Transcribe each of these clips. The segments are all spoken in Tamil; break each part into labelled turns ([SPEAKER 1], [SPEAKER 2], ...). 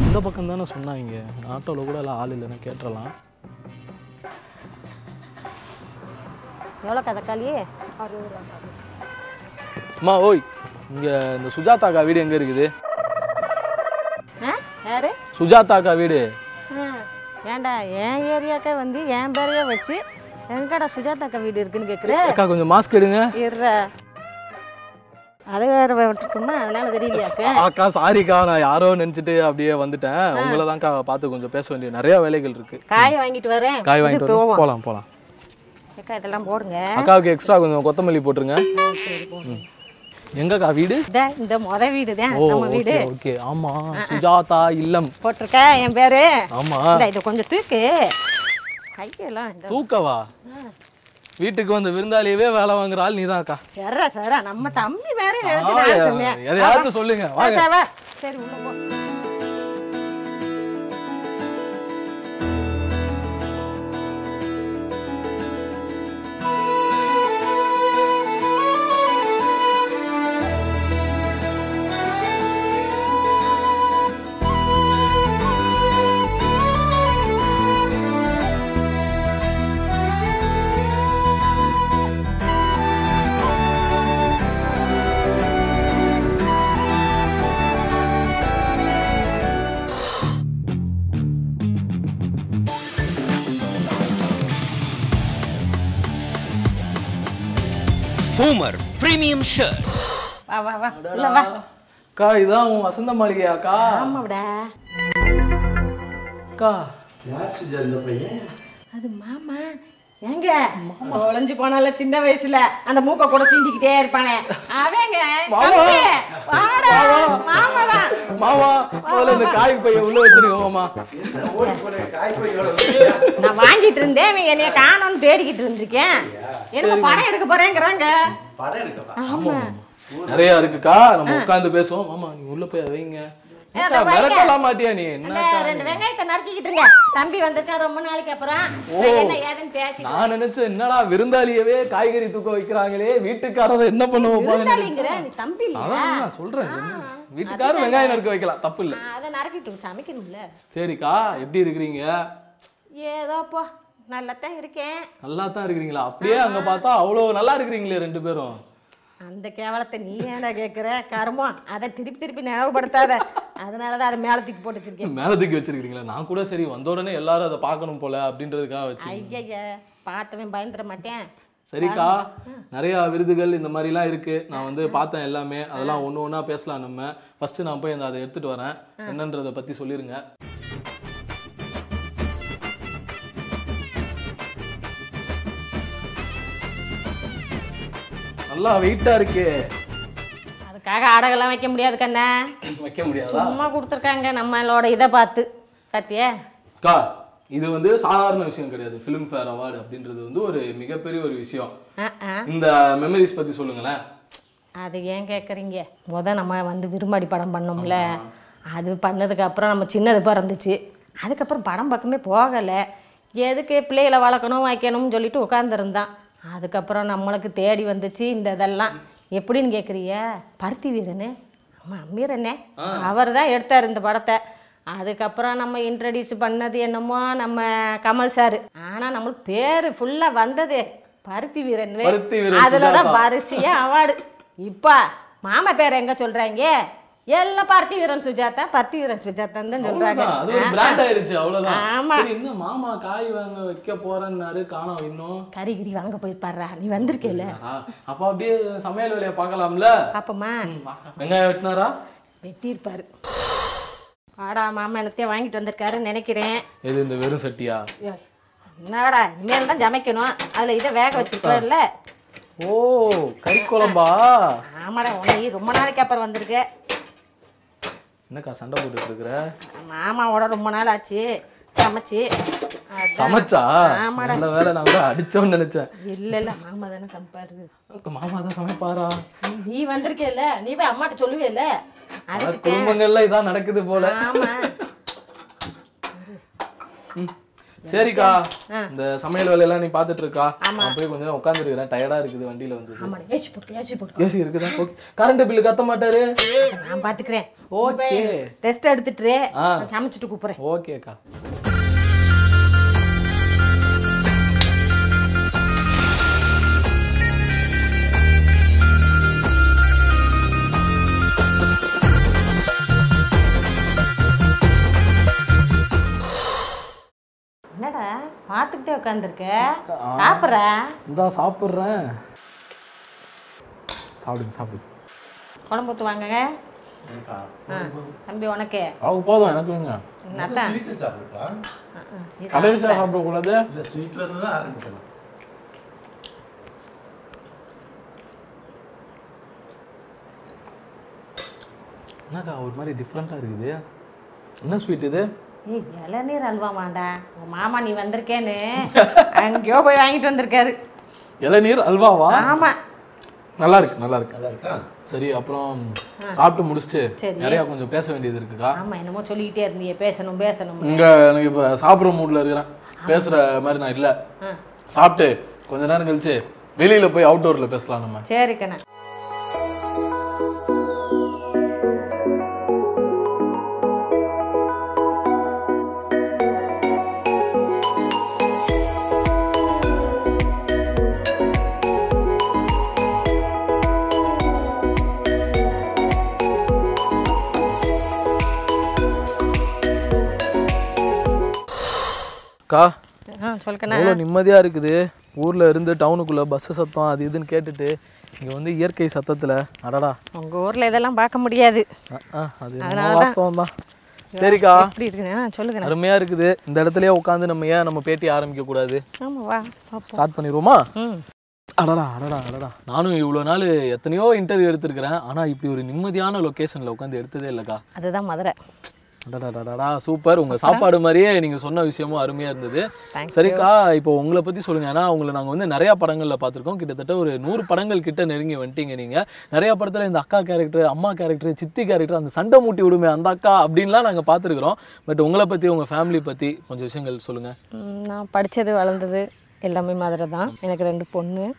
[SPEAKER 1] இந்த பக்கம் தானே சொன்னாங்க. ஆட்டோவில் கூட எல்லாம் ஆள் இல்லைன்னு கேட்டுறலாம்.
[SPEAKER 2] எவ்வளோக்கா தக்காளி
[SPEAKER 1] அம்மா ஓய் இங்கே இந்த சுஜாதாக்கா வீடு எங்கே இருக்குது?
[SPEAKER 2] யாரு?
[SPEAKER 1] சுஜாதாக்கா வீடு.
[SPEAKER 2] ஆ, ஏன்டா என் ஏரியாக்கா வந்து என் பேரையே வச்சு எங்கடா சுஜாதாக்கா வீடு இருக்குன்னு கேட்குற
[SPEAKER 1] அக்கா கொஞ்சம் மாஸ்க் எடுங்க.
[SPEAKER 2] இருற அதை வேற விட்டுருக்குமா? அதனால தெரியலையாக்க.
[SPEAKER 1] அக்கா சாரிக்கா நான் யாரோ நினச்சிட்டு அப்படியே வந்துட்டேன். உங்களை தான்க்கா பார்த்து கொஞ்சம் பேச வேண்டிய நிறைய வேலைகள் இருக்கு.
[SPEAKER 2] காய் வாங்கிட்டு வரேன்.
[SPEAKER 1] காய் வாங்கிட்டு
[SPEAKER 2] போவோம்
[SPEAKER 1] போகலாம் போகலாம்
[SPEAKER 2] அக்கா இதெல்லாம் போடுங்க.
[SPEAKER 1] அக்காவுக்கு எக்ஸ்ட்ரா கொஞ்சம் கொத்தமல்லி போட்டுருங்க. எங்கக்கா வீடு?
[SPEAKER 2] இந்த முத வீடு தான் நம்ம வீடு.
[SPEAKER 1] ஓகே. ஆமா சுஜாதா இல்லம்.
[SPEAKER 2] போட்டிருக்க என் பேரு?
[SPEAKER 1] ஆமா.
[SPEAKER 2] இதை கொஞ்சம் தூக்கு. கையெல்லாம்
[SPEAKER 1] தூக்கவா? வீட்டுக்கு வந்து விருந்தாளியவே வேலை வாங்குற ஆள் நீதான்க்கா
[SPEAKER 2] சரா சரா நம்ம தம்பி வேற
[SPEAKER 1] எதையாச்சும் சொல்லுங்க.
[SPEAKER 2] சரி உள்ள போ.
[SPEAKER 3] Premium Shirts.
[SPEAKER 2] வா வா வா. உள்ள வா.
[SPEAKER 1] அக்கா இதான் உன் வசந்த மாளிகையாக்கா?
[SPEAKER 2] ஆமாடா.
[SPEAKER 1] அக்கா.
[SPEAKER 4] யார் சுஜா இந்த பையன்?
[SPEAKER 2] அது மாமா. ஏங்க? தொலைஞ்சு போனால சின்ன வயசுல அந்த மூக்க கூட சீந்திக்கிட்டே இருப்பானே. அவங்க தம்பி, வாடா. மாமாதான்
[SPEAKER 1] மாமா முதல்ல இந்த காய் பைய உள்ள வச்சிருக்க மாமா.
[SPEAKER 4] என்ன ஓடி போன காய் பையோட
[SPEAKER 2] நான் வாங்கிட்டு இருந்தேன் இவங்க என்னைய காணோம்னு தேடிக்கிட்டு இருந்திருக்கேன். என்ன படம் எடுக்க போறேங்கிறாங்க.
[SPEAKER 4] படம் எடுக்கவா?
[SPEAKER 2] ஆமா.
[SPEAKER 1] நிறைய இருக்குக்கா. நம்ம உட்கார்ந்து பேசுவோம். மாமா நீ உள்ள போய் வைங்க. மிரட்டலாம் மாட்டியா நீ? என்ன
[SPEAKER 2] ரெண்டு வெங்காயத்தை நறுக்கிக்கிட்டு இருங்க. தம்பி வந்திருக்கான் ரொம்ப நாளைக்கு அப்புறம். என்ன ஏதுன்னு பேசி
[SPEAKER 1] நான் நினைச்சேன் என்னடா விருந்தாளியவே காய்கறி தூக்க வைக்கிறாங்களே? வீட்டுக்காரர் என்ன
[SPEAKER 2] விருந்தாளிங்கிற நீ தம்பி
[SPEAKER 1] நான் சொல்றேன் வீட்டுக்காரர் வெங்காயம் நறுக்க வைக்கலாம் தப்பு இல்ல.
[SPEAKER 2] அதை நறுக்கிட்டு சமைக்கணும்ல.
[SPEAKER 1] சரிக்கா எப்படி இருக்கிறீங்க?
[SPEAKER 2] ஏதோ போ நல்லாத்தான் இருக்கேன்.
[SPEAKER 1] நல்லா தான் இருக்கிறீங்களா? அப்படியே அங்க பார்த்தா அவ்வளவு நல்லா இருக்கிறீங்களே ரெண்டு பேரும்.
[SPEAKER 2] அந்த கேவலத்தை நீ ஏன்டா கேட்குற கருமம் அதை திருப்பி திருப்பி நினைவுபடுத்தாத. அதனால தான் அதை மேலே தூக்கி போட்டு வச்சிருக்கேன்.
[SPEAKER 1] மேல தூக்கி வச்சிருக்கீங்களா? நான் கூட சரி வந்த உடனே எல்லாரும் அதை பார்க்கணும் போல அப்படின்றதுக்காக வச்சு
[SPEAKER 2] ஐயய்ய பார்த்தவன் பயந்துட மாட்டேன்.
[SPEAKER 1] சரிக்கா நிறைய விருதுகள் இந்த மாதிரிலாம் இருக்கு. நான் வந்து பார்த்தேன் எல்லாமே. அதெல்லாம் ஒன்று ஒன்றா பேசலாம் நம்ம. ஃபர்ஸ்ட் நான் போய் அந்த அதை எடுத்துட்டு வரேன். என்னன்றதை பத்தி சொல்லிருங்க. நல்லா வெயிட்டா இருக்கு.
[SPEAKER 2] அதுக்காக அடகெல்லாம் வைக்க முடியாது கண்ணா.
[SPEAKER 1] வைக்க முடியாதா?
[SPEAKER 2] சும்மா கொடுத்துருக்காங்க. நம்மளோட இதை பார்த்து. பார்த்தியா
[SPEAKER 1] அக்கா இது வந்து சாதாரண விஷயம் கிடையாது. ஃபிலிம் ஃபேர் அவார்டு அப்படின்றது வந்து ஒரு மிகப்பெரிய ஒரு விஷயம். இந்த மெமரிஸ் பத்தி சொல்லுங்களேன்.
[SPEAKER 2] அது ஏன் கேட்குறீங்க முத நம்ம வந்து விரும்பாடி படம் பண்ணோம்ல. அது பண்ணதுக்கு அப்புறம் நம்ம சின்னது பிறந்துச்சு. அதுக்கப்புறம் படம் பக்கமே போகலை. எதுக்கு பிள்ளைகளை வளர்க்கணும் வைக்கணும்னு சொல்லிட்டு உட்காந்துருந்தான் அதுக்கப்புறம் நம்மளுக்கு தேடி வந்துச்சு இந்த இதெல்லாம். எப்படின்னு கேட்குறிய பருத்தி வீரனு. ஆமாம் அம்மீரனே அவர் தான் எடுத்தார் இந்த படத்தை. அதுக்கப்புறம் நம்ம இன்ட்ரடியூஸ் பண்ணது என்னமோ நம்ம கமல் சார். ஆனால் நம்மளுக்கு பேர் ஃபுல்லாக வந்தது பருத்தி வீரன் அதில் தான்
[SPEAKER 1] சுஜாதா.
[SPEAKER 2] வரிசையா அவார்டு. இப்போ மாமா பேர் எங்க சொல்றாங்க? எல்லாம் பார்த்தி வீரன் சுஜாதா பருத்தி வீரன் சுஜாதான்னு தான் சொல்றாங்க. ஆமா.
[SPEAKER 1] சரி, என்ன மாமா காய் வாங்க வைக்க போறேன்னாரு காணோம் இன்னும்.
[SPEAKER 2] கறி கிரி வாங்க போயிருப்பாரா நீ வந்திருக்கேல
[SPEAKER 1] அப்ப அப்படியே சமையல் வேலையை பார்க்கலாம்ல?
[SPEAKER 2] பாப்போமா.
[SPEAKER 1] ம், வா. வெங்காயம் வெட்டினாரா?
[SPEAKER 2] வெட்டியிருப்பாரு. ஆடா மாமா என்னத்தையும் வாங்கிட்டு வந்திருக்காருன்னு நினைக்கிறேன்.
[SPEAKER 1] எது இந்த வெறும் சட்டியா?
[SPEAKER 2] என்னடா இனிமேல் தான் சமைக்கணும். அதில் இதை வேக வச்சிருக்கல
[SPEAKER 1] ஓ கறி குழம்பா?
[SPEAKER 2] ஆமாடா உன்னை ரொம்ப நாளைக்கு அப்புறம் வந்திருக்கு
[SPEAKER 1] என்னக்கா சண்டை போட்டுட்டு இருக்கிற
[SPEAKER 2] மாமாவோட ரொம்ப நாள் ஆச்சு சமைச்சு.
[SPEAKER 1] சமைச்சா. நல்ல வேலை நான் கூட அடிச்சோன்னு நினைச்சேன்.
[SPEAKER 2] இல்ல இல்ல மாமா தானே சமைப்பாரு.
[SPEAKER 1] மாமா தான் சமைப்பாரா?
[SPEAKER 2] நீ வந்திருக்கேல்ல? நீ போய் அம்மாட்ட சொல்லுவேல
[SPEAKER 1] குடும்பங்கள்ல இதான் நடக்குது போல.
[SPEAKER 2] ஆமா.
[SPEAKER 1] சரிக்கா. இந்த சமையல் வேலையெல்லாம் நீ பார்த்துட்டு இருக்கா நான் போய் கொஞ்ச நேரம் உட்காந்துருக்கிறேன் டயர்டா இருக்குது வண்டியில வந்து.
[SPEAKER 2] ஆமாம் ஏசி போட்டுக்க ஏசி போட்டுக்க.
[SPEAKER 1] ஏசி இருக்குதா? ஓகே. கரண்ட் பில்லு கத்த மாட்டாரு?
[SPEAKER 2] நான் பார்த்துக்கிறேன்
[SPEAKER 1] ஓகே.
[SPEAKER 2] ரெஸ்ட் எடுத்துட்டு சமைச்சிட்டு கூப்பிட்றேன்.
[SPEAKER 1] ஓகேக்கா.
[SPEAKER 2] பார்த்துக்கிட்டே உட்காந்துருக்க சாப்பிட்ற?
[SPEAKER 1] இந்தா சாப்பிட்றேன். சாப்பிடுங்க சாப்பிடுங்க
[SPEAKER 2] குழம்பு ஊற்று வாங்கங்க. ஆ தம்பி உனக்கு.
[SPEAKER 1] அவங்க போதும் எனக்கு வேங்க. கடைசியாக சாப்பிடக்கூடாது? என்னக்கா ஒரு மாதிரி டிஃப்ரெண்ட்டாக இருக்குது. என்ன ஸ்வீட் இது?
[SPEAKER 2] ஏய் இளநீர் அல்வா வாண்டா உன் மாமா நீ வந்திருக்கேன்னு. அங்கேயோ போய் வாங்கிட்டு வந்திருக்காரு.
[SPEAKER 1] இளநீர் அல்வாவா?
[SPEAKER 2] ஆமாம்
[SPEAKER 1] நல்லா இருக்கு நல்லா இருக்கு.
[SPEAKER 4] நல்லா இருக்கா?
[SPEAKER 1] சரி அப்புறம் சாப்பிட்டு முடிச்சுட்டு. நிறைய கொஞ்சம் பேச வேண்டியது இருக்குக்கா.
[SPEAKER 2] ஆமாம் என்னமோ சொல்லிக்கிட்டே இருந்தியே. பேசணும் பேசணும்.
[SPEAKER 1] இங்க எனக்கு இப்போ சாப்பிட்ற மூட்ல இருக்கிறேன். பேசுற மாதிரி நான் இல்லை. சாப்பிட்டு கொஞ்ச நேரம் கழிச்சு வெளியில போய் அவுட்டோர்ல பேசலாம் நம்ம.
[SPEAKER 2] சரி
[SPEAKER 1] அக்கா. எவ்வளோ நிம்மதியா இருக்குது. ஊர்ல இருந்து டவுனுக்குள்ள பஸ் சத்தம் அது இதுன்னு கேட்டுட்டு இங்க வந்து இயற்கை சத்தத்துல. அடடா.
[SPEAKER 2] உங்கள் ஊரில் இதெல்லாம் பார்க்க முடியாது.
[SPEAKER 1] அது வாஸ்தவம் தான். சரிக்கா.
[SPEAKER 2] எப்படி இருக்குண்ணா ஆ சொல்லுங்கண்ணா.
[SPEAKER 1] அருமையா இருக்குது. இந்த இடத்துலயே உட்காந்து நம்ம ஏன் நம்ம பேட்டி ஆரம்பிக்க கூடாது? ஸ்டார்ட் பண்ணிடுவோமா? அடடா அடடா அடடா. நானும் இவ்வளோ நாள் எத்தனையோ இன்டர்வியூ எடுத்திருக்கிறேன். ஆனா இப்படி ஒரு நிம்மதியான லொக்கேஷன்ல உட்காந்து எடுத்ததே இல்லைக்கா.
[SPEAKER 2] அதுதான் மதுரை.
[SPEAKER 1] சூப்பர். உங்க சாப்பாடு மாதிரியே நீங்க சொன்ன விஷயமும் அருமையா இருந்தது. சரிக்கா இப்போ உங்களை பத்தி சொல்லுங்க. ஏன்னா உங்களை நாங்க வந்து நிறைய படங்கள்ல பார்த்திருக்கோம். கிட்டத்தட்ட ஒரு நூறு படங்கள் கிட்ட நெருங்கி வந்துட்டீங்க நீங்க. நிறைய படத்துல இந்த அக்கா கேரக்டர் அம்மா கேரக்டர் சித்தி கேரக்டர் அந்த சண்டை மூட்டி விடுமே அந்த அக்கா அப்படின்லாம் நாங்க பார்த்துருக்குறோம். பட் உங்களை பத்தி உங்க ஃபேமிலி பத்தி கொஞ்சம் விஷயங்கள் சொல்லுங்க.
[SPEAKER 2] ம், நான் படித்தது வளர்ந்தது எல்லாமே மதுரை தான் எனக்கு ரெண்டு பொண்ணு.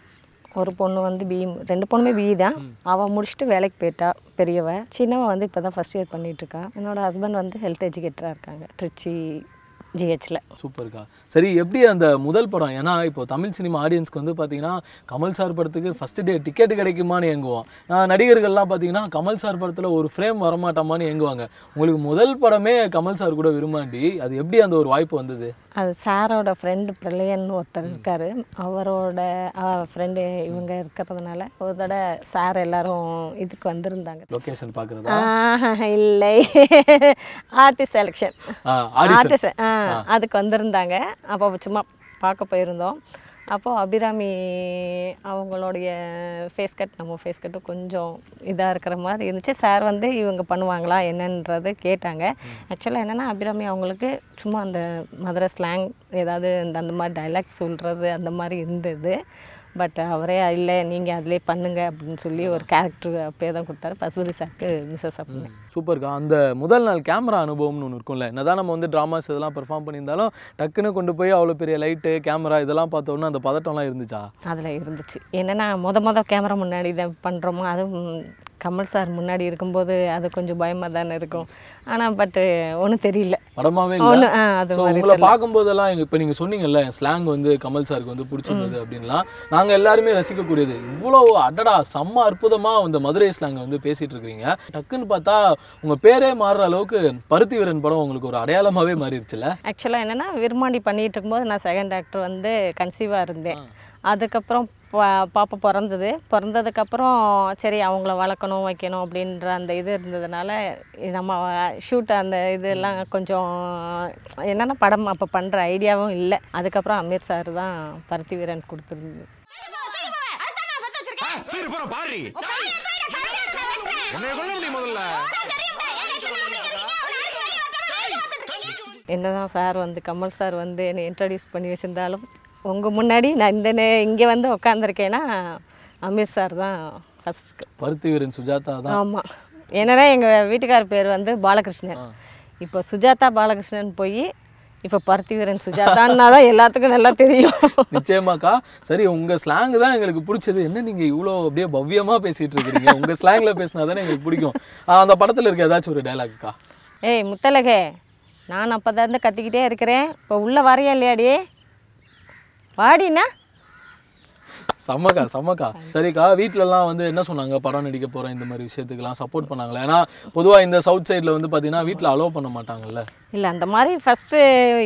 [SPEAKER 2] ஒரு பொண்ணு வந்து பிஇ ரெண்டு பொண்ணுமே பிஇ தான். அவள் முடிச்சுட்டு வேலைக்கு போயிட்டா பெரியவ. சின்னவன் வந்து இப்போ தான் ஃபஸ்ட் இயர் பண்ணிகிட்ருக்கா என்னோட ஹஸ்பண்ட் வந்து ஹெல்த் எஜுகேட்டராக இருக்காங்க. திருச்சி ஜிஹெச்சில்.
[SPEAKER 1] சூப்பர்க்கா. சரி எப்படி அந்த முதல் படம்? ஏன்னா இப்போ தமிழ் சினிமா ஆடியன்ஸ்க்கு வந்து பார்த்தீங்கன்னா கமல் சார் படத்துக்கு ஃபர்ஸ்ட் டே டிக்கெட் கிடைக்குமான்னு ஏங்குவோம். நடிகர்கள்லாம் பார்த்தீங்கன்னா கமல் சார் படத்தில் ஒரு ஃப்ரேம் வரமாட்டாமான்னு ஏங்குவாங்க. உங்களுக்கு முதல் படமே கமல் சார் கூட விரும்பாண்டி அது எப்படி அந்த ஒரு வாய்ப்பு வந்தது?
[SPEAKER 2] அது சாரோட ஃப்ரெண்டு பிரளயன் ஒருத்தர் இருக்கார். அவரோட ஃப்ரெண்டு இவங்க இருக்கிறதுனால ஒரு தடவை சார் எல்லாரும் இதுக்கு வந்திருந்தாங்க.
[SPEAKER 1] லொக்கேஷன் பார்க்குறதா?
[SPEAKER 2] இல்லை. ஆர்டிஸ்ட் செலெக்ஷன் ஆர்டிஸ்ட் அதுக்கு வந்திருந்தாங்க. அப்போ சும்மா பார்க்க போயிருந்தோம். அப்போது அபிராமி அவங்களுடைய ஃபேஸ் கட் நம்ம ஃபேஸ் கட்டு கொஞ்சம் இதாக இருக்கிற மாதிரி இருந்துச்சு. சார் வந்து இவங்க பண்ணுவாங்களா என்னன்றது கேட்டாங்க. ஆக்சுவலாக என்னென்னா அபிராமி அவங்களுக்கு சும்மா அந்த மதுரை ஸ்லாங் ஏதாவது இந்த அந்த மாதிரி டைலாக்ஸ் சொல்கிறது அந்த மாதிரி இருந்தது. பட் அவரே இல்லை நீங்கள் அதிலே பண்ணுங்க அப்படின்னு சொல்லி ஒரு கேரக்டர் அப்பயே தான் கொடுத்தாரு. பசுபதி சாருக்கு மிஸ்ஸஸ் அப்படின்னு
[SPEAKER 1] சூப்பர்க்கா அந்த முதல் நாள் கேமரா அனுபவம்னு ஒன்று இருக்கும்ல என்னதான் நம்ம வந்து ட்ராமாஸ் இதெல்லாம் பெர்ஃபார்ம் பண்ணியிருந்தாலும் டக்குன்னு கொண்டு போய் அவ்வளோ பெரிய லைட்டு கேமரா இதெல்லாம் பார்த்தோன்னா அந்த பதட்டம்லாம் இருந்துச்சா?
[SPEAKER 2] அதில் இருந்துச்சு. என்னென்னா முத முத கேமரா முன்னாடி இதை பண்ணுறோமோ அதுவும் கமல் சார் முன்னாடி இருக்கும்போது அது கொஞ்சம் பயமாக தானே இருக்கும். ஆனால் பட்டு ஒன்றும் தெரியல.
[SPEAKER 1] படமாவே
[SPEAKER 2] ஒன்று அது
[SPEAKER 1] உங்களை பார்க்கும்போதெல்லாம் இப்போ நீங்கள் சொன்னீங்கல்ல ஸ்லாங் வந்து கமல் சாருக்கு வந்து பிடிச்சிருந்தது அப்படின்லாம். நாங்கள் எல்லாருமே ரசிக்கக்கூடியது. இவ்வளோ அடடா செம்ம அற்புதமாக இந்த மதுரை ஸ்லாங்கை வந்து பேசிட்டு இருக்கிறீங்க டக்குன்னு பார்த்தா உங்கள் பேரே மாறுற அளவுக்கு பருத்தி வீரன் படம் உங்களுக்கு ஒரு அடையாளமாகவே மாறிடுச்சுல
[SPEAKER 2] ஆக்சுவலாக என்னென்னா விரும்மாண்டி பண்ணிகிட்டு இருக்கும்போது நான் செகண்ட் ஆக்டர் வந்து கன்சீவாக இருந்தேன். அதுக்கப்புறம் பா- பாப்பா பிறந்தது. பிறந்ததுக்கப்புறம் சரி அவங்கள வளர்க்கணும் வைக்கணும் அப்படின்ற அந்த இது இருந்ததுனால நம்ம ஷூட் அந்த இதெல்லாம் கொஞ்சம் என்னென்னா படம் அப்போ பண்ணுற ஐடியாவும் இல்லை. அதுக்கப்புறம் அமீர் சார் தான் பருத்தி வீரன் கொடுத்துருந்தது. என்னதான் சார் வந்து கமல் சார் வந்து என்னை இன்ட்ரடியூஸ் பண்ணி வச்சிருந்தாலும் உங்கள் முன்னாடி நான் இந்த நே- இங்கே வந்து உட்காந்துருக்கேன்னா அமீர் சார் தான் ஃபஸ்ட்டு
[SPEAKER 1] பருத்தி வீரன் சுஜாதா தான்.
[SPEAKER 2] ஆமாம் என்னன்னா எங்கள் வீட்டுக்கார் பேர் வந்து பாலகிருஷ்ணன். இப்போ சுஜாதா பாலகிருஷ்ணன் போய் இப்போ பருத்தி வீரன் சுஜாதான்னா தான் எல்லாத்துக்கும் நல்லா தெரியும்.
[SPEAKER 1] நிச்சயமாக்கா. சரி உங்க ஸ்லாங் தான் எங்களுக்கு பிடிச்சது. என்ன நீங்க இவ்வளோ அப்படியே பவ்யமா பேசிட்டு இருக்கீங்க? உங்க ஸ்லாங்ல பேசினா தானே எங்களுக்கு பிடிக்கும். அந்த படத்துல இருக்க ஏதாச்சும் ஒரு டைலாக்க்கா
[SPEAKER 2] ஏய் முத்தலகே நான் அப்போ தான் இருந்து கத்திக்கிட்டே இருக்கிறேன். இப்போ உள்ளே வரையா இல்லையாடி வாடினா?
[SPEAKER 1] செம்மக்கா செம்மக்கா சரிக்கா வீட்லலாம் வந்து என்ன சொன்னாங்க? படம் நடிக்க போறேன் இந்த மாதிரி விஷயத்துக்குலாம் சப்போர்ட் பண்ணாங்களா? ஏன்னா பொதுவா இந்த சவுத் சைடில் வந்து பார்த்தீங்கன்னா வீட்டில் அலோவ் பண்ண மாட்டாங்கல்ல?
[SPEAKER 2] இல்லை அந்த மாதிரி ஃபஸ்ட்டு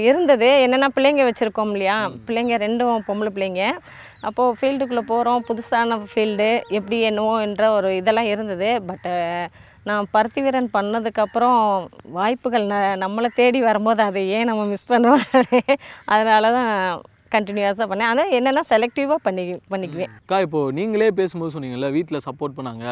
[SPEAKER 2] இருந்தது என்னென்னா பிள்ளைங்க வச்சுருக்கோம் இல்லையா? பிள்ளைங்க ரெண்டும் பொம்பளை பிள்ளைங்க. அப்போது ஃபீல்டுக்குள்ளே போகிறோம் புதுசான ஃபீல்டு எப்படி என்னவோ என்ற ஒரு இதெல்லாம் இருந்தது. பட்டு நான் பருத்தி வீரன் பண்ணதுக்கப்புறம் வாய்ப்புகள் ந நம்மளை தேடி வரும்போது அதை ஏன் நம்ம மிஸ் பண்ணுவோம் அதனால தான் கண்டினியூஸாக பண்ணேன் ஆனால் என்னென்னா செலக்டிவாக பண்ணி பண்ணிக்குவேன்.
[SPEAKER 1] அக்கா இப்போது நீங்களே பேசும்போது சொன்னீங்கல்ல வீட்டில் சப்போர்ட் பண்ணாங்க.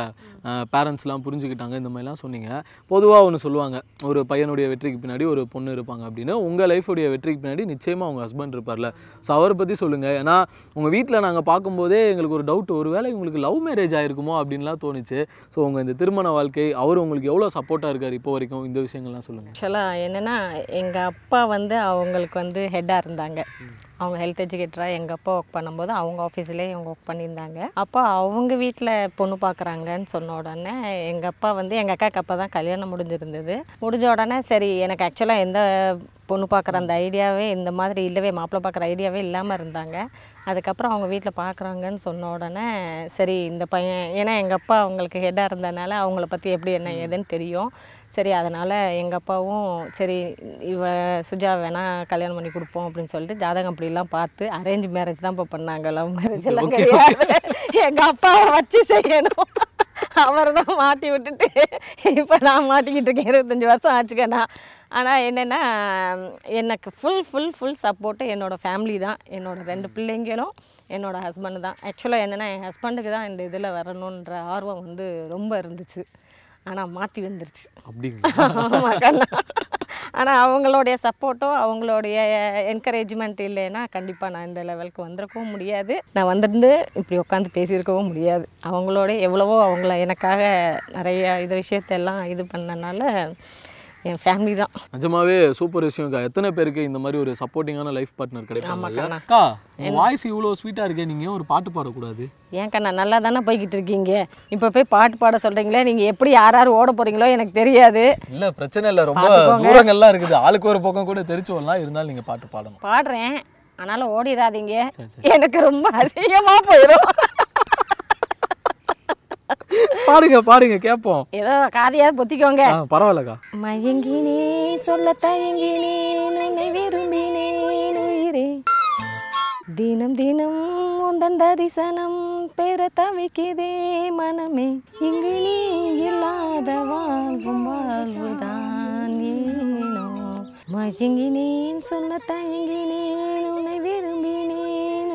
[SPEAKER 1] பேரண்ட்ஸ்லாம் புரிஞ்சுக்கிட்டாங்க இந்த மாதிரிலாம் சொன்னீங்க. பொதுவாக ஒன்று சொல்லுவாங்க ஒரு பையனுடைய வெற்றிக்கு பின்னாடி ஒரு பொண்ணு இருப்பாங்க அப்படின்னு. உங்கள் லைஃபுடைய வெற்றிக்கு பின்னாடி நிச்சயமாக உங்கள் ஹஸ்பண்ட் இருப்பார்ல. ஸோ அவரை பற்றி சொல்லுங்கள் ஏன்னா உங்கள் வீட்டில் நாங்கள் பார்க்கும்போதே எங்களுக்கு ஒரு டவுட் ஒருவேளை உங்களுக்கு லவ் மேரேஜ் ஆகிருக்குமோ அப்படின்லாம் தோணுச்சு. ஸோ உங்கள் இந்த திருமண வாழ்க்கை அவர் உங்களுக்கு எவ்வளோ சப்போர்ட்டாக இருக்கார் இப்போ வரைக்கும்? இந்த விஷயங்கள்லாம் சொல்லுங்கள்
[SPEAKER 2] ஆக்சுவலாக என்னென்னா எங்கள் அப்பா வந்து அவங்களுக்கு வந்து ஹெட்டாக இருந்தாங்க. அவங்க ஹெல்த் எஜுகேட்டராக எங்கள் அப்பா ஒர்க் பண்ணும்போது அவங்க ஆஃபீஸ்லேயே இவங்க ஒர்க் பண்ணியிருந்தாங்க. அப்போ அவங்க வீட்டில் பொண்ணு பார்க்குறாங்கன்னு சொன்னோம். உடனே எங்கள் அப்பா வந்து எங்கள் அக்காக்கு அப்போ தான் கல்யாணம் முடிஞ்சிருந்தது. முடிஞ்ச உடனே சரி எனக்கு ஆக்சுவலாக எந்த பொண்ணு பார்க்குற அந்த ஐடியாவே இந்த மாதிரி இல்லவே மாப்பிள்ளை பார்க்குற ஐடியாவே இல்லாமல் இருந்தாங்க. அதுக்கப்புறம் அவங்க வீட்டில் பார்க்குறாங்கன்னு சொன்ன உடனே சரி இந்த பையன் ஏன்னா எங்கள் அப்பா அவங்களுக்கு ஹெட்டாக இருந்ததுனால அவங்கள பற்றி எப்படி என்ன ஏதுன்னு தெரியும். சரி அதனால் எங்கள் அப்பாவும் சரி இவ சுஜா வேணா கல்யாணம் பண்ணி கொடுப்போம் அப்படின்னு சொல்லிட்டு ஜாதகம் அப்படிலாம் பார்த்து அரேஞ்ச் மேரேஜ் தான் இப்போ பண்ணாங்க. லவ் மேரேஜ் எல்லாம் கிடையாது. எங்கள் அப்பாவை வச்சு செய்யணும். அவர் தான் மாட்டி விட்டுட்டு இப்போ நான் மாட்டிக்கிட்டு இருக்கேன். இருபத்தஞ்சி வருஷம் ஆச்சுக்கண்ணா ஆனால் என்னென்னா எனக்கு ஃபுல் ஃபுல் ஃபுல் சப்போர்ட்டு என்னோடய ஃபேமிலி தான். என்னோடய ரெண்டு பிள்ளைங்களும் என்னோடய ஹஸ்பண்டு தான். ஆக்சுவலாக என்னென்னா என் ஹஸ்பண்டுக்கு தான் இந்த இதில் வரணுன்ற ஆர்வம் வந்து ரொம்ப இருந்துச்சு. ஆனால் மாற்றி வந்துருச்சு.
[SPEAKER 1] அப்படிங்களா?
[SPEAKER 2] ஆனால் அவங்களுடைய சப்போர்ட்டோ அவங்களுடைய என்கரேஜ்மெண்ட் இல்லைன்னா கண்டிப்பாக நான் இந்த லெவலுக்கு வந்திருக்கவும் முடியாது. நான் வந்திருந்து இப்படி உட்காந்து பேசியிருக்கவும் முடியாது. அவங்களோட எவ்வளவோ அவங்கள எனக்காக நிறைய இது விஷயத்தெல்லாம் இது பண்ணனால என் ஃபேமிலி தான்.
[SPEAKER 1] நிஜமாவே சூப்பர் விஷயம்க்கா எத்தனை பேருக்கு இந்த மாதிரி ஒரு சப்போர்ட்டிங்கான லைஃப் பார்ட்னர் கிடைப்பாங்க. அக்கா வாய்ஸ் இவ்வளோ ஸ்வீட்டாக இருக்கே. நீங்கள் ஒரு பாட்டு பாடக்கூடாது?
[SPEAKER 2] ஏன்க்கா நான் நல்லா தானே போய்கிட்டு இருக்கீங்க? இப்போ போய் பாட்டு பாட சொல்கிறீங்களே நீங்கள் எப்படி யார் யார் ஓட போகிறீங்களோ எனக்கு தெரியாது.
[SPEAKER 1] இல்ல பிரச்சனை இல்லை. ரொம்ப. தூரங்கள்லாம் இருக்குது. ஆளுக்கு ஒரு பக்கம் கூட தெரிச்சு வரலாம் இருந்தாலும் நீங்க பாட்டு பாடணும்.
[SPEAKER 2] பாடுறேன். ஆனாலும் ஓடிடாதீங்க எனக்கு ரொம்ப அசிங்கமாக போயிடும்
[SPEAKER 1] பாடுங்க பாடுங்க கேட்போம்
[SPEAKER 2] ஏதோ காதையாவது பொத்திக்கோங்க.
[SPEAKER 1] பரவாயில்லக்கா.
[SPEAKER 2] மயங்கினே சொல்ல தயங்கினேன் உன்னை விரும்பினேன் உயிரே. தினம் தினம் உந்தன் தரிசனம் பெற தவிக்குதே மனமே. இங்கு நீ இல்லாத வாழ்வும் வாழ்வுதான் ஏனோ. மயங்கினேன் சொல்ல தயங்கினேன் உன்னை விரும்பினேன்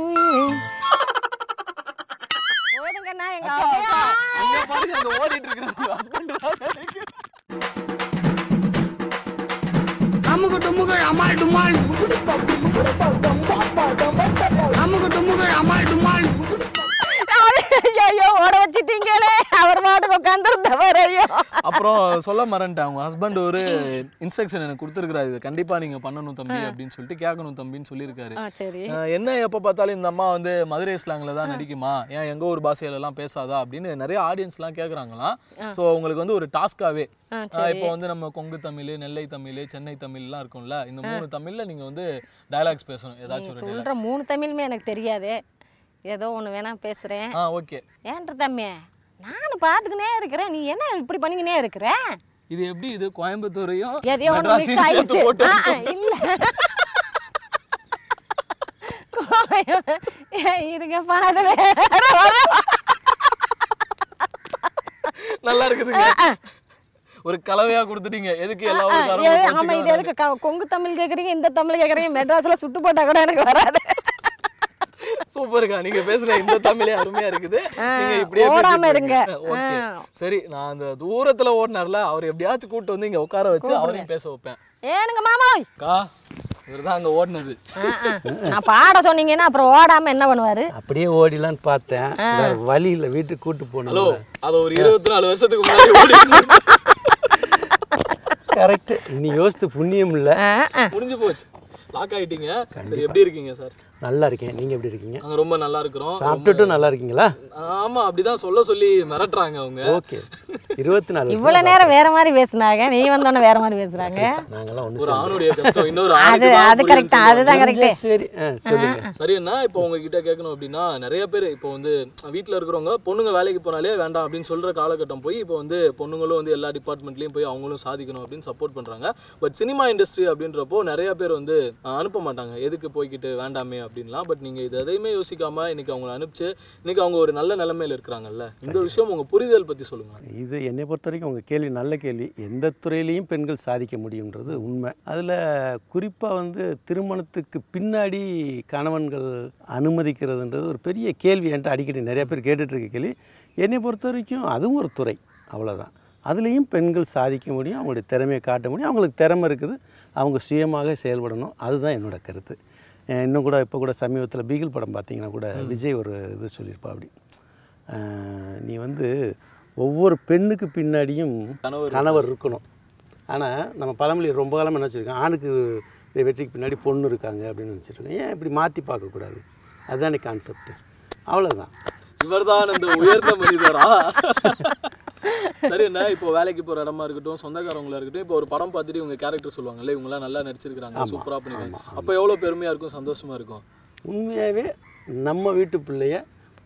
[SPEAKER 2] உயிரே. போதுங்கண்ணா எங்க
[SPEAKER 1] பாருங்க அங்க ஓடிட்டு இருக்கிற ஹஸ்பண்ட்
[SPEAKER 5] டுமுக அமால் டுமால்.
[SPEAKER 2] ஐயோ ஓட வச்சிட்டீங்களே. அவர் பாட்டுக்கு உட்காந்துருந்தவர் ஐயோ
[SPEAKER 1] அப்புறம் சொல்ல மறந்துட்டேன். அவங்க ஹஸ்பண்ட் ஒரு இன்ஸ்ட்ரக்ஷன் எனக்கு கொடுத்துருக்காரு இது கண்டிப்பா நீங்க பண்ணணும் தம்பி அப்படின்னு சொல்லிட்டு கேட்கணும் தம்பின்னு சொல்லியிருக்காரு. என்ன எப்போ பார்த்தாலும் இந்த அம்மா வந்து மதுரை ஸ்லாங்கில் தான் நடிக்குமா? ஏன் எங்க ஊர் பாஷையில எல்லாம் பேசாதா அப்படின்னு நிறைய ஆடியன்ஸ்லாம் கேட்குறாங்களாம் ஸோ உங்களுக்கு வந்து ஒரு டாஸ்காவே இப்போ வந்து நம்ம கொங்கு தமிழ் நெல்லை தமிழ் சென்னை தமிழ்லாம் இருக்கும்ல இந்த மூணு தமிழ்ல நீங்க வந்து டயலாக்ஸ் பேசணும். ஏதாச்சும்.
[SPEAKER 2] சொல்கிற மூணு தமிழுமே எனக்கு தெரியாது. ஏதோ ஒன்று வேணா பேசுகிறேன்
[SPEAKER 1] ஆ ஓகே
[SPEAKER 2] ஏன்ற தம்பி? நானும் பார்த்துக்கினே இருக்கிறேன். நீ என்ன இப்படி பண்ணிக்கினே இருக்கிற?
[SPEAKER 1] இது எப்படி இது? கோயம்புத்தூரையும்
[SPEAKER 2] எதையோ ஒன்று மிஸ் ஆயிடுச்சு. இல்ல. இருங்க வரும்.
[SPEAKER 1] நல்லா இருக்குதுங்க. ஒரு கலவையா கொடுத்துட்டீங்க. எதுக்கு எல்லா
[SPEAKER 2] ஆ,
[SPEAKER 1] ஊருக்காரங்களும்
[SPEAKER 2] ஏ, ஆமா இது எதுக்கு? கொங்கு தமிழ் கேக்குறீங்க இந்த தமிழ் கேக்குறீங்க மெட்ராஸ்ல சுட்டு போட்டா கூட எனக்கு வராது.
[SPEAKER 1] சூப்பர்க்கா நீங்க பேசுற இந்த தமிழே அருமையா இருக்குது. நீங்க இப்படியே
[SPEAKER 2] ஓடாம இருங்க.
[SPEAKER 1] ஓகே. சரி நான் அந்த தூரத்துல ஓடினார்ல அவர் எப்படியாச்சும் கூட்டு வந்து இங்க உட்கார வச்சு அவரையும் பேச வைப்பேன்.
[SPEAKER 2] ஏனுங்க மாமாய்?
[SPEAKER 1] அக்கா இவர்தான் அங்க ஓடினது.
[SPEAKER 2] நான் பாட சொன்னீங்கன்னா அப்புறம் ஓடாம என்ன பண்ணுவாரு?
[SPEAKER 6] அப்படியே ஓடிலான்னு பார்த்தேன். வேற வழி இல்லை வீட்டுக்கு கூட்டு
[SPEAKER 1] ஹலோ
[SPEAKER 6] போகணும்
[SPEAKER 1] அது ஒரு இருபத்தி நாலு வருஷத்துக்கு முன்னாடி ஓடி
[SPEAKER 6] கரெக்ட் இனி யோசித்து புண்ணியம் இல்லை.
[SPEAKER 1] முடிஞ்சு போச்சு. லாக் ஆயிட்டீங்க. சரி எப்படி இருக்கீங்க சார்?
[SPEAKER 6] நல்லா இருக்கேன் நீங்கள் எப்படி இருக்கீங்க?
[SPEAKER 1] நாங்க ரொம்ப நல்லா இருக்கிறோம்.
[SPEAKER 6] சாப்பிட்டுட்டு நல்லா இருக்கீங்களா?
[SPEAKER 1] ஆமா அப்படிதான் சொல்ல சொல்லி மிரட்டுறாங்க அவங்க.
[SPEAKER 6] ஓகே. இருபத்தி நாலு
[SPEAKER 2] இவ்வளோ நேரம் வேற மாதிரி பேசுனாங்க. நீ வந்தோடனே வேற மாதிரி பேசுறாங்க.
[SPEAKER 6] நாங்களாம்
[SPEAKER 1] ஒரு
[SPEAKER 6] ஒன்று
[SPEAKER 1] ஆணுடைய கஷ்டம். இன்னொரு
[SPEAKER 2] அது அது கரெக்ட். அதுதான் கரெக்ட்
[SPEAKER 6] சரி சொல்லுங்க.
[SPEAKER 1] சரி என்ன இப்போ உங்ககிட்ட கேட்கணும் அப்படின்னா நிறைய பேர் இப்போ வந்து வீட்டில் இருக்கிறவங்க பொண்ணுங்க வேலைக்கு போனாலே வேண்டாம் அப்படின்னு சொல்ற காலகட்டம் போய் இப்போ வந்து பொண்ணுங்களும் வந்து எல்லா டிபார்ட்மெண்ட்லையும் போய் அவங்களும் சாதிக்கணும் அப்படின்னு சப்போர்ட் பண்றாங்க. பட் சினிமா இண்டஸ்ட்ரி அப்படின்றப்போ நிறைய பேர் வந்து அனுப்ப மாட்டாங்க. எதுக்கு போய்க்கிட்டு வேண்டாமே அப்படின்லாம் பட் நீங்க இது எதையுமே யோசிக்காம இன்னைக்கு அவங்களை அனுப்பிச்சு இன்னைக்கு அவங்க ஒரு நல்ல நிலைமையில இருக்கிறாங்கல்ல? இந்த விஷயம் உங்க புரிதல் பத்தி சொல்லுங்க.
[SPEAKER 6] இது என்னை பொறுத்த வரைக்கும் உங்கள் கேள்வி நல்ல கேள்வி. எந்த துறையிலையும் பெண்கள் சாதிக்க முடியுன்றது உண்மை. அதில் குறிப்பாக வந்து திருமணத்துக்கு பின்னாடி கணவன்கள் அனுமதிக்கிறதுன்றது ஒரு பெரிய கேள்வி என்கிட்ட அடிக்கடி நிறைய பேர் கேட்டுட்டு இருக்க கேள்வி. என்னை பொறுத்த வரைக்கும் அதுவும் ஒரு துறை அவ்வளோதான் அதுலேயும் பெண்கள் சாதிக்க முடியும் அவங்களுடைய திறமையை காட்ட முடியும். அவங்களுக்கு திறமை இருக்குது அவங்க சுயமாக செயல்படணும். அதுதான் என்னோட கருத்து. இன்னும் கூட இப்போ கூட சமீபத்தில் பீகிள் படம் பார்த்தீங்கன்னா கூட விஜய் ஒரு இது சொல்லியிருப்பா அப்படி. நீ வந்து ஒவ்வொரு பெண்ணுக்கு பின்னாடியும் கணவர் இருக்கணும். ஆனால் நம்ம பழமொழி ரொம்ப காலம் என்ன வச்சுருக்கோம் ஆணுக்கு வெற்றிக்கு பின்னாடி பொண்ணு இருக்காங்க அப்படின்னு நினச்சிருக்கோம் ஏன் இப்படி மாற்றி பார்க்கக்கூடாது? அதுதானே கான்செப்ட் அவ்வளோதான்
[SPEAKER 1] இவர்தான் இந்த உயர்ந்த மனிதரா? சரி என்ன இப்போ வேலைக்கு போற இடமா இருக்கட்டும் சொந்தக்காரங்களா இருக்கட்டும் இப்போ ஒரு படம் பார்த்துட்டு இவங்க கேரக்டர் சொல்லுவாங்கல்ல இவங்கெல்லாம் நல்லா நடிச்சிருக்காங்க சூப்பரா பண்ணிருக்காங்க. அப்போ எவ்வளவு பெருமையா இருக்கும் சந்தோஷமா இருக்கும்?
[SPEAKER 6] உண்மையாகவே நம்ம வீட்டு பிள்ளைய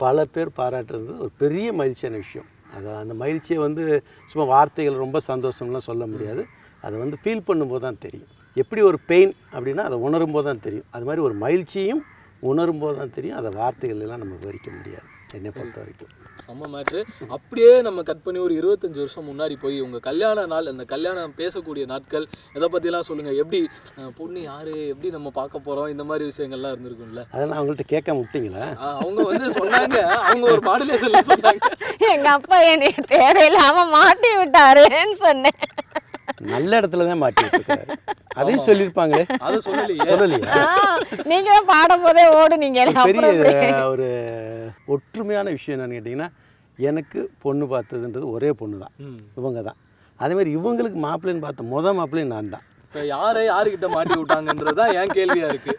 [SPEAKER 6] பல பேர் பாராட்டுறது ஒரு பெரிய மகிழ்ச்சியான விஷயம். அது அந்த மகிழ்ச்சியை வந்து சும்மா வார்த்தைகள் ரொம்ப சந்தோஷம்லாம் சொல்ல முடியாது. அதை வந்து ஃபீல் பண்ணும்போது தான் தெரியும். எப்படி ஒரு பெயின் அப்படின்னா அதை உணரும் போது தான் தெரியும். அது மாதிரி ஒரு மகிழ்ச்சியும் உணரும் போது தான் தெரியும். அதை வார்த்தைகள் எல்லாம் நம்ம விவரிக்க முடியாது. என்னை பொறுத்த வரைக்கும்.
[SPEAKER 1] செம்ம மேட்ரு அப்படியே நம்ம கட் பண்ணி ஒரு இருபத்தஞ்சு வருஷம் முன்னாடி போய் உங்க கல்யாண நாள் அந்த கல்யாணம் பேசக்கூடிய நாட்கள் இதை பத்திலாம் சொல்லுங்க. எப்படி பொண்ணு யாரு எப்படி நம்ம பார்க்க போறோம் இந்த மாதிரி விஷயங்கள்லாம் இருந்திருக்கும்ல.
[SPEAKER 6] அதெல்லாம் அவங்கள்ட்ட கேட்காம விட்டீங்களா?
[SPEAKER 1] அவங்க வந்து சொன்னாங்க. அவங்க ஒரு மாடுலேஷன்ல சொன்னாங்க.
[SPEAKER 2] எங்க அப்பா என்னை தேவையில்லாம மாட்டி விட்டாருன்னு சொன்னேன்.
[SPEAKER 6] நல்ல இடத்துல தான் மாட்டி அதையும் சொல்லியிருப்பாங்களே?
[SPEAKER 1] அதை சொல்லலையே.
[SPEAKER 6] சொல்லலையா?
[SPEAKER 2] நீங்க பாடும் போதே அப்புறம் எப்படி?
[SPEAKER 6] பெரிய ஒரு ஒற்றுமையான விஷயம் என்னன்னு கேட்டிங்கன்னா எனக்கு பொண்ணு பார்த்ததுன்றது ஒரே பொண்ணு தான். இவங்க தான். அதே மாதிரி இவங்களுக்கு மாப்பிள்ளைன்னு பார்த்த முத மாப்பிள்ளையும் நான் தான்.
[SPEAKER 1] இப்போ யாரை யாருக்கிட்ட மாட்டி விட்டாங்கன்றது தான் என் கேள்வியா இருக்கு.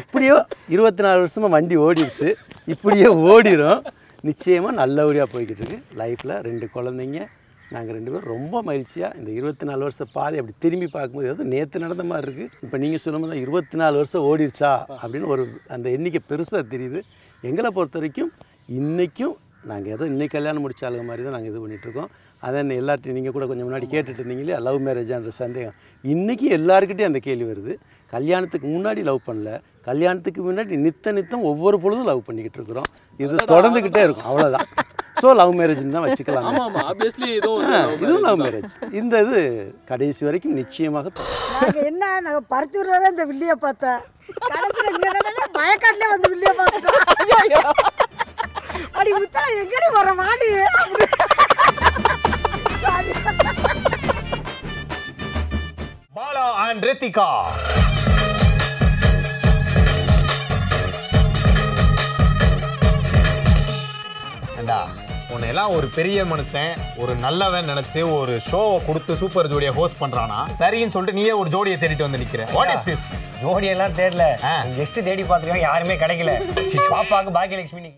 [SPEAKER 6] எப்படியோ இருபத்தி நாலு வருஷமாக வண்டி ஓடிடுச்சு. இப்படியே ஓடிடும் நிச்சயமாக நல்லபடியாக போய்கிட்டு இருக்கு. லைஃப்பில் ரெண்டு குழந்தைங்க நாங்கள் ரெண்டு பேரும் ரொம்ப மகிழ்ச்சியாக இந்த இருபத்தி நாலு வருஷம் பாதை அப்படி திரும்பி பார்க்கும்போது ஏதோ நேற்று நடந்த மாதிரி இருக்குது இப்போ நீங்கள் சொல்லும்போது தான் இருபத்தி நாலு வருஷம் ஓடிடுச்சா அப்படின்னு ஒரு அந்த எண்ணிக்கை பெருசாக தெரியுது. எங்களை பொறுத்த வரைக்கும் இன்றைக்கும் நாங்கள் ஏதோ இன்னைக்கு கல்யாணம் முடிச்ச ஆளுங்க மாதிரி தான் நாங்கள் இது பண்ணிகிட்ருக்கோம் அதான் எல்லாத்தையும் நீங்கள் கூட கொஞ்சம் முன்னாடி கேட்டுட்டு இருந்தீங்க இல்லையா? லவ் மேரேஜான்ற சந்தேகம். இன்றைக்கி எல்லாருக்கிட்டையும் அந்த கேள்வி வருது. கல்யாணத்துக்கு முன்னாடி லவ் பண்ணல. கல்யாணத்துக்கு முன்னாடி நித்த நித்தம் ஒவ்வொரு பொழுதும் லவ் பண்ணிக்கிட்டு இருக்கிறோம். இது தொடர்ந்துக்கிட்டே இருக்கும். அவ்வளோதான் ஸோ லவ் மேரேஜ்னு தான் வச்சுக்கலாம்
[SPEAKER 1] ஆமா ஆமா. ஆப்வியஸ்லி இதுவும்
[SPEAKER 6] லவ். மேரேஜ் இந்த இது கடைசி வரைக்கும் நிச்சயமாக
[SPEAKER 7] என்ன நாங்க பருத்தூர்ல தான் இந்த வில்லிய பார்த்தேன். கடைசியில் வயக்காட்டுல வந்து வில்லிய பார்த்துட்டோம். அடி முத்தா எங்கடி வர மாடி?
[SPEAKER 8] பாலா அண்ட் ரித்திகா. உன்னையெல்லாம் ஒரு பெரிய மனுஷன் ஒரு நல்லவன் நினைச்சு ஒரு ஷோவை கொடுத்து சூப்பர் ஜோடியை ஹோஸ்ட் பண்றானா? சரின்னு சொல்லிட்டு நீயே ஒரு ஜோடியை தேடிட்டு வந்து நிக்கிற. வாட் இஸ் திஸ்
[SPEAKER 9] ஜோடி எல்லாம் தேடல. ஜஸ்ட் தேடி பார்த்துருக்கோம் யாருமே கிடைக்கல. பாப்பாக்கு பாக்கியலட்சுமி